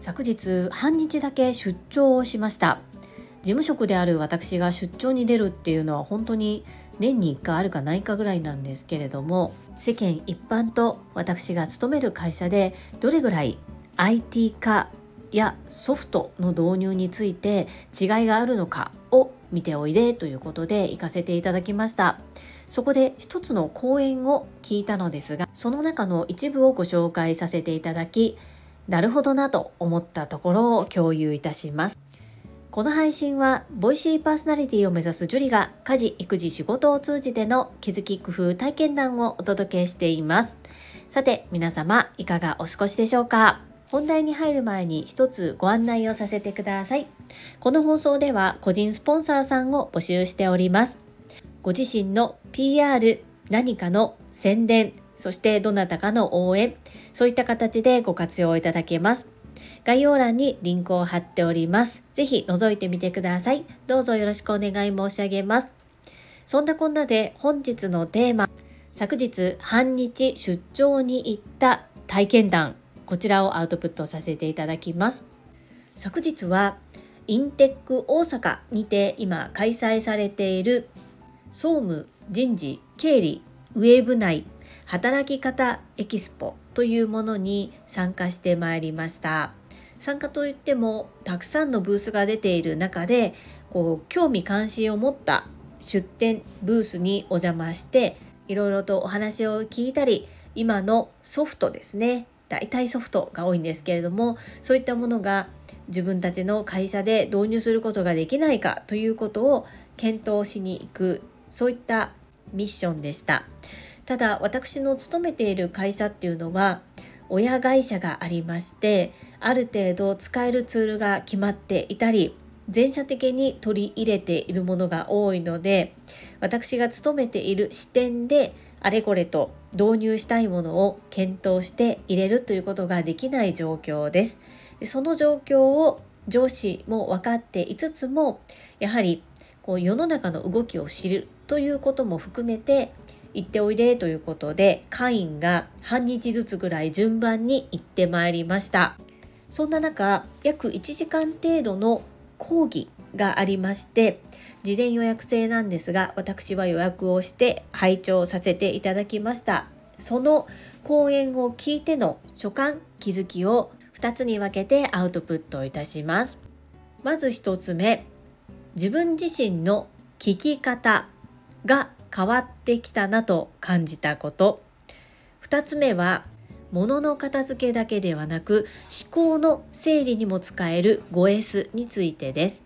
昨日半日だけ出張をしました。事務職である私が出張に出るっていうのは本当に年に1回あるかないかぐらいなんですけれども世間一般と私が勤める会社でどれぐらい IT 化やソフトの導入について違いがあるのかを見ておいでということで行かせていただきました。そこで一つの講演を聞いたのですがその中の一部をご紹介させていただきなるほどなと思ったところを共有いたしますこの配信は、ボイシーパーソナリティを目指すジュリが家事、育児、仕事を通じての気づき、工夫、体験談をお届けしています。さて、皆様、いかがお過ごしでしょうか？本題に入る前に一つご案内をさせてください。この放送では個人スポンサーさんを募集しております。ご自身の PR、何かの宣伝、そしてどなたかの応援、そういった形でご活用いただけます。概要欄にリンクを貼っております。ぜひ覗いてみてください。どうぞよろしくお願い申し上げます。そんなこんなで本日のテーマ、昨日半日出張に行った体験談、こちらをアウトプットさせていただきます。昨日はインテック大阪にて今開催されている総務人事経理ウェブ内働き方エキスポというものに参加してまいりました。参加といってもたくさんのブースが出ている中でこう興味関心を持った出店ブースにお邪魔していろいろとお話を聞いたり今のソフトですね大体ソフトが多いんですけれどもそういったものが自分たちの会社で導入することができないかということを検討しに行くそういったミッションでしたただ私の勤めている会社っていうのは親会社がありましてある程度使えるツールが決まっていたり全社的に取り入れているものが多いので私が勤めている視点であれこれと導入したいものを検討して入れるということができない状況です。その状況を上司も分かっていつつもやはりこう世の中の動きを知るということも含めて行っておいでということで会員が半日ずつぐらい順番に行ってまいりました。そんな中約1時間程度の講義がありまして事前予約制なんですが私は予約をして拝聴させていただきました。その講演を聞いての所感気づきを2つに分けてアウトプットいたします。まず1つ目自分自身の聞き方。が変わってきたなと感じたこと。2つ目は物の片付けだけではなく思考の整理にも使える 5S についてです。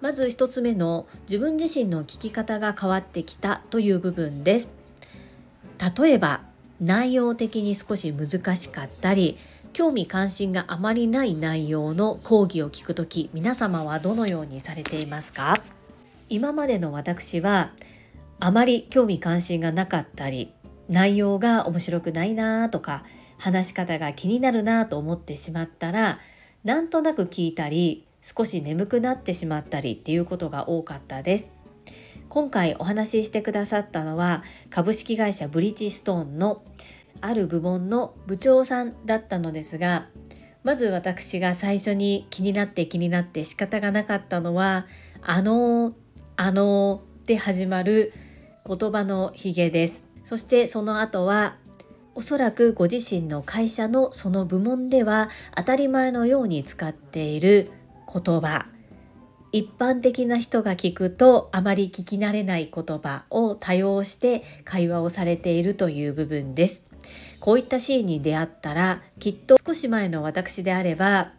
まず1つ目の自分自身の聞き方が変わってきたという部分です。例えば内容的に少し難しかったり興味関心があまりない内容の講義を聞くとき皆様はどのようにされていますか？今までの私はあまり興味関心がなかったり内容が面白くないなとか話し方が気になるなと思ってしまったらなんとなく聞いたり少し眠くなってしまったりっていうことが多かったです。今回お話ししてくださったのは株式会社ブリッジストーンのある部門の部長さんだったのですがまず私が最初に気になって気になって仕方がなかったのは「あのー、あのー」で始まる言葉のひげです。そしてその後はおそらくご自身の会社のその部門では当たり前のように使っている言葉。一般的な人が聞くとあまり聞き慣れない言葉を多用して会話をされているという部分です。こういったシーンに出会ったらきっと少し前の私であれば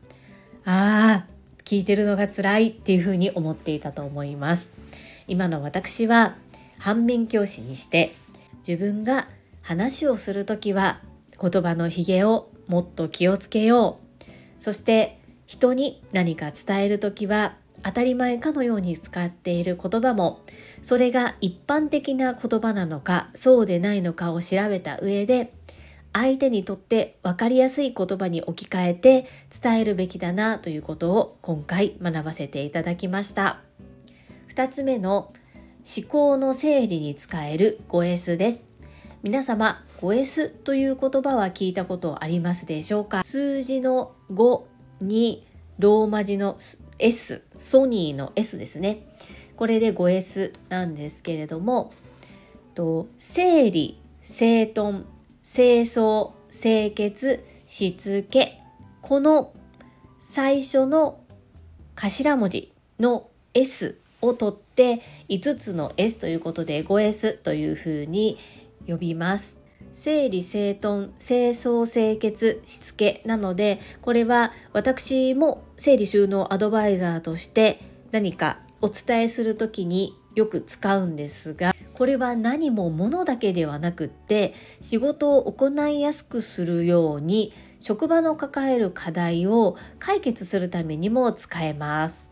ああ聞いてるのが辛いっていうふうに思っていたと思います。今の私は反面教師にして自分が話をする時は言葉のひげをもっと気をつけよう。そして人に何か伝える時は当たり前かのように使っている言葉もそれが一般的な言葉なのかそうでないのかを調べた上で相手にとって分かりやすい言葉に置き換えて伝えるべきだなということを今回学ばせていただきました。2つ目の思考の整理に使える 5S です。皆様 5S という言葉は聞いたことありますでしょうか？数字の5にローマ字の S ソニーの S ですねこれで 5S なんですけれどもと整理整頓清掃清潔しつけこの最初の頭文字の S を取って5つの S ということで 5S というふうに呼びます。整理整頓清掃清潔しつけなのでこれは私も整理収納アドバイザーとして何かお伝えする時によく使うんですがこれは何も物だけではなくって仕事を行いやすくするように職場の抱える課題を解決するためにも使えます。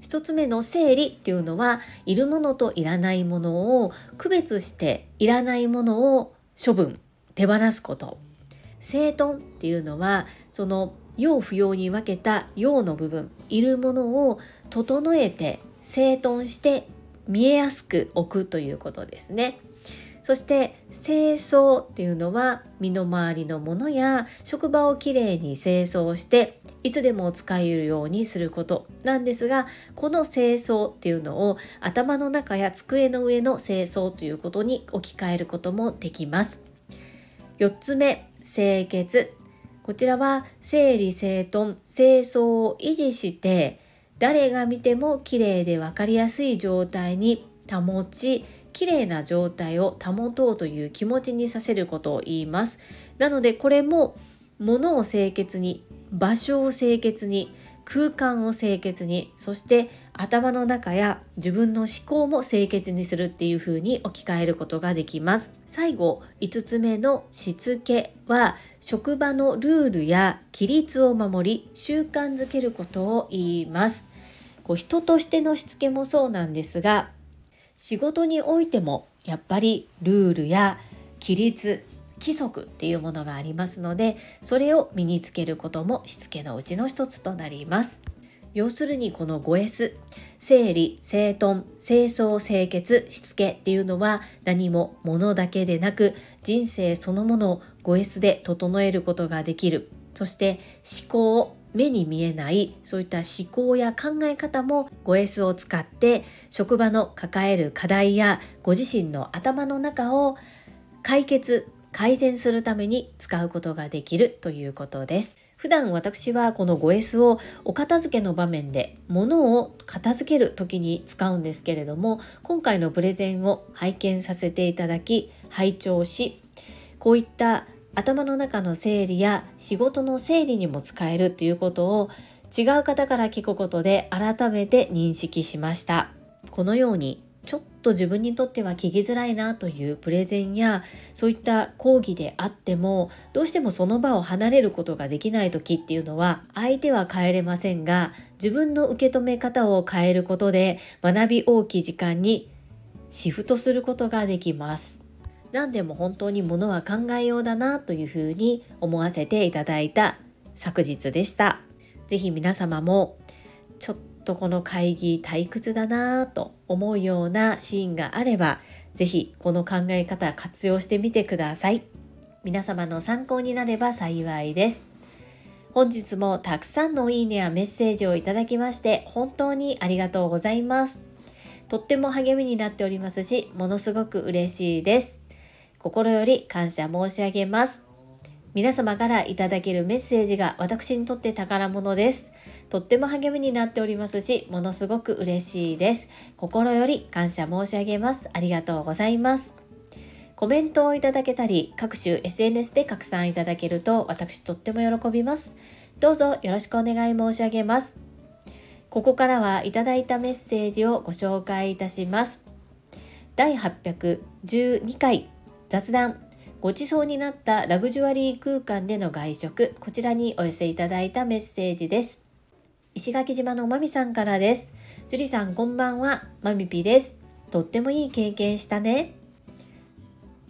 一つ目の整理っていうのはいるものといらないものを区別していらないものを処分手放すこと整頓っていうのはその要不要に分けた要の部分いるものを整えて整頓して見えやすく置くということですね。そして清掃っていうのは身の回りのものや職場をきれいに清掃していつでも使えるようにすることなんですがこの清掃っていうのを頭の中や机の上の清掃ということに置き換えることもできます。4つ目清潔こちらは整理整頓清掃を維持して誰が見ても綺麗で分かりやすい状態に保ち綺麗な状態を保とうという気持ちにさせることを言います。なのでこれも物を清潔に場所を清潔に空間を清潔にそして頭の中や自分の思考も清潔にするっていう風に置き換えることができます最後5つ目のしつけは職場のルールや規律を守り習慣づけることを言いますこう人としてのしつけもそうなんですが仕事においてもやっぱりルールや規律規則っていうものがありますのでそれを身につけることもしつけのうちの一つとなります。要するにこの 5S 整理整頓清掃清潔しつけっていうのは何も物だけでなく人生そのものを 5S で整えることができる。そして思考目に見えないそういった思考や考え方も 5S を使って職場の抱える課題やご自身の頭の中を解決改善するために使うことができるということです。普段私はこの 5S をお片付けの場面で物を片付ける時に使うんですけれども今回のプレゼンを拝見させていただき拝聴しこういった頭の中の整理や仕事の整理にも使えるということを違う方から聞くことで改めて認識しましたこのようにちょっと自分にとっては聞きづらいなというプレゼンやそういった講義であってもどうしてもその場を離れることができない時っていうのは相手は変えれませんが自分の受け止め方を変えることで学び大きい時間にシフトすることができます。何でも本当にものは考えようだなというふうに思わせていただいた昨日でした。是非皆様もちょっとこの会議退屈だなと思うようなシーンがあれば是非この考え方活用してみてください。皆様の参考になれば幸いです。本日もたくさんのいいねやメッセージをいただきまして本当にありがとうございます。とっても励みになっておりますし、ものすごく嬉しいです。心より感謝申し上げます。皆様からいただけるメッセージが私にとって宝物です。とっても励みになっておりますし、ものすごく嬉しいです。心より感謝申し上げます。ありがとうございます。コメントをいただけたり、各種 SNS で拡散いただけると私とっても喜びます。どうぞよろしくお願い申し上げます。ここからはいただいたメッセージをご紹介いたします。第812回雑談。ごちそうになったラグジュアリー空間での外食。こちらにお寄せいただいたメッセージです。石垣島のまみさんからです。樹里さんこんばんは。まみぴです。とってもいい経験したね。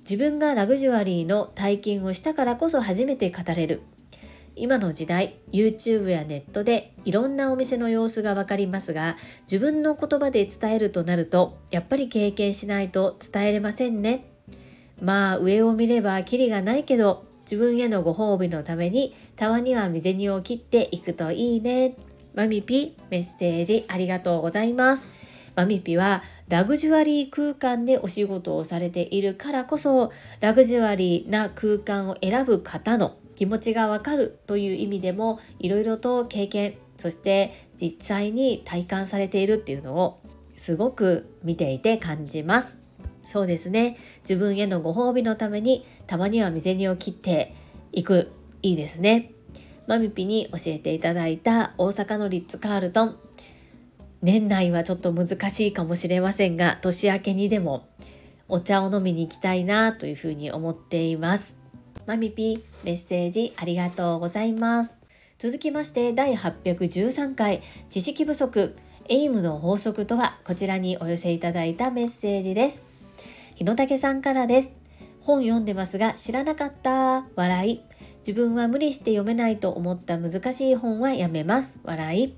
自分がラグジュアリーの体験をしたからこそ初めて語れる。今の時代 YouTube やネットでいろんなお店の様子がわかりますが自分の言葉で伝えるとなるとやっぱり経験しないと伝えれませんね。まあ上を見ればキリがないけど自分へのご褒美のためにたまには身銭を切っていくといいね。マミピメッセージありがとうございます。マミピはラグジュアリー空間でお仕事をされているからこそラグジュアリーな空間を選ぶ方の気持ちがわかるという意味でもいろいろと経験そして実際に体感されているっていうのをすごく見ていて感じます。そうですね。自分へのご褒美のためにたまには身銭を切っていく。いいですね。マミピに教えていただいた大阪のリッツ・カールトン。年内はちょっと難しいかもしれませんが年明けにでもお茶を飲みに行きたいなというふうに思っています。マミピメッセージありがとうございます。続きまして第813回知識不足。エイムの法則とはこちらにお寄せいただいたメッセージです。日野武さんからです。本読んでますが知らなかった。笑い。自分は無理して読めないと思った難しい本はやめます。笑い。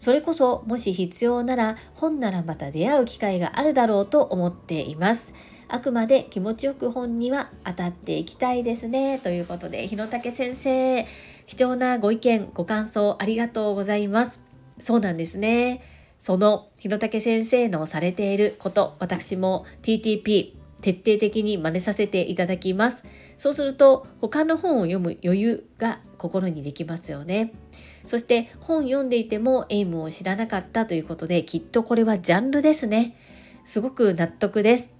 それこそもし必要なら本ならまた出会う機会があるだろうと思っています。あくまで気持ちよく本には当たっていきたいですね。ということで、日野武先生、貴重なご意見、ご感想ありがとうございます。そうなんですね。その広武先生のされていること私も TTP 徹底的に真似させていただきます。そうすると他の本を読む余裕が心にできますよね。そして本読んでいてもエイムを知らなかったということできっとこれはジャンルですね。すごく納得です。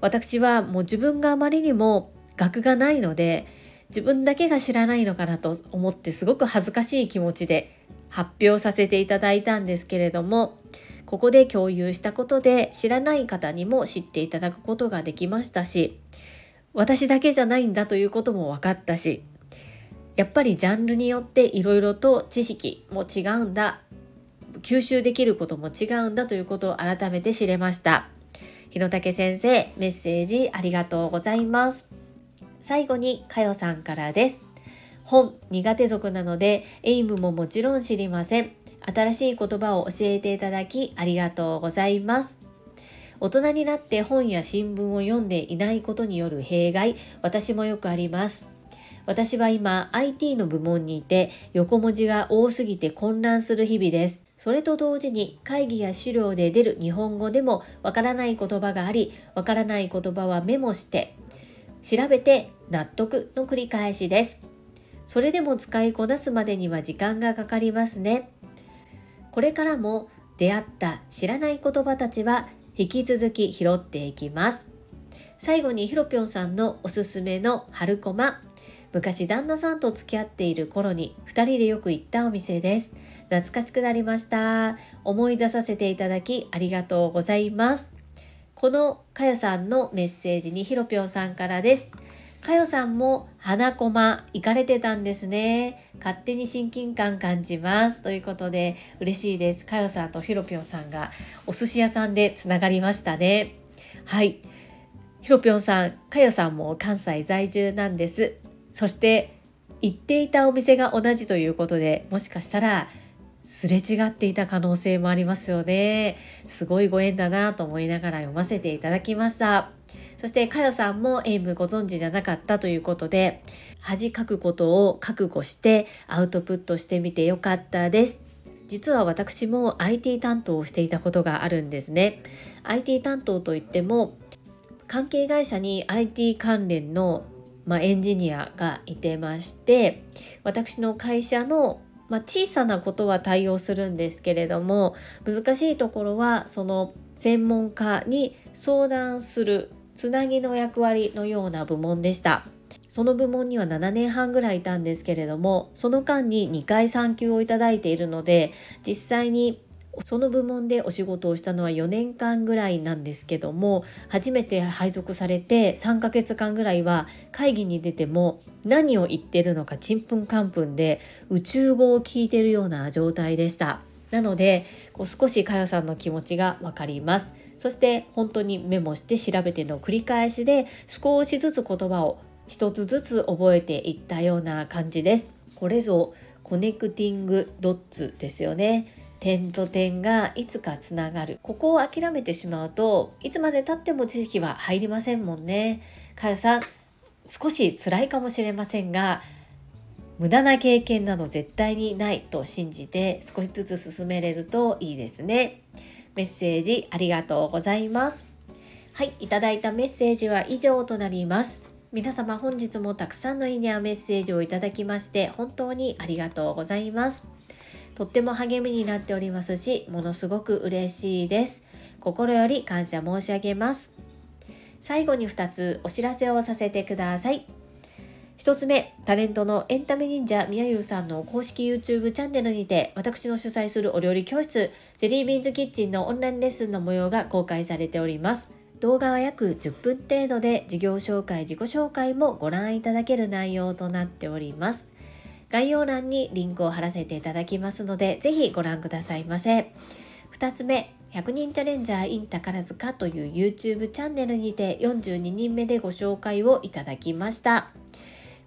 私はもう自分があまりにも学がないので自分だけが知らないのかなと思ってすごく恥ずかしい気持ちで発表させていただいたんですけれどもここで共有したことで知らない方にも知っていただくことができましたし私だけじゃないんだということも分かったしやっぱりジャンルによっていろいろと知識も違うんだ吸収できることも違うんだということを改めて知れました。日野武先生メッセージありがとうございます。最後にかよさんからです。本苦手族なのでエイムももちろん知りません。新しい言葉を教えていただきありがとうございます。大人になって本や新聞を読んでいないことによる弊害、私もよくあります。私は今 IT の部門にいて横文字が多すぎて混乱する日々です。それと同時に会議や資料で出る日本語でもわからない言葉があり、わからない言葉はメモして、調べて納得の繰り返しです。それでも使いこなすまでには時間がかかりますね。これからも出会った知らない言葉たちは引き続き拾っていきます。最後にひろぴょんさんのおすすめの春駒。昔旦那さんと付き合っている頃に2人でよく行ったお店です。懐かしくなりました。思い出させていただきありがとうございます。このかやさんのメッセージにひろぴょんさんからです。かよさんも花駒行かれてたんですね。勝手に親近感感じます。ということで嬉しいです。かよさんとひろぴょんさんがお寿司屋さんでつながりましたね。はい。ひろぴょんさん、かよさんも関西在住なんです。そして行っていたお店が同じということでもしかしたらすれ違っていた可能性もありますよね。すごいご縁だなと思いながら読ませていただきました。そしてかよさんもエイムご存知じゃなかったということで恥かくことを覚悟してアウトプットしてみてよかったです。実は私も IT 担当をしていたことがあるんですね。IT 担当といっても関係会社に IT 関連の、まあ、エンジニアがいてまして私の会社のまあ、小さなことは対応するんですけれども難しいところはその専門家に相談するつなぎの役割のような部門でした。その部門には7年半ぐらいいたんですけれどもその間に2回産休をいただいているので実際にその部門でお仕事をしたのは4年間ぐらいなんですけども初めて配属されて3ヶ月間ぐらいは会議に出ても何を言ってるのかちんぷんかんぷんで宇宙語を聞いてるような状態でした。なのでこう少しかよさんの気持ちがわかります。そして本当にメモして調べての繰り返しで少しずつ言葉を一つずつ覚えていったような感じです。これぞコネクティングドッツですよね。点と点がいつかつながる。ここを諦めてしまうといつまでたっても知識は入りませんもんね。かよさん少し辛いかもしれませんが無駄な経験など絶対にないと信じて少しずつ進めれるといいですね。メッセージありがとうございます。はい、いただいたメッセージは以上となります。皆様本日もたくさんのいいねやメッセージをいただきまして本当にありがとうございます。とっても励みになっておりますし、ものすごく嬉しいです。心より感謝申し上げます。最後に2つお知らせをさせてください。1つ目、タレントのエンタメ忍者みやゆうさんの公式 YouTube チャンネルにて、私の主催するお料理教室、ジェリービーンズキッチンのオンラインレッスンの模様が公開されております。動画は約10分程度で、授業紹介、自己紹介もご覧いただける内容となっております。概要欄にリンクを貼らせていただきますので、ぜひご覧くださいませ。2つ目、100人チャレンジャー in 宝塚という YouTube チャンネルにて42人目でご紹介をいただきました。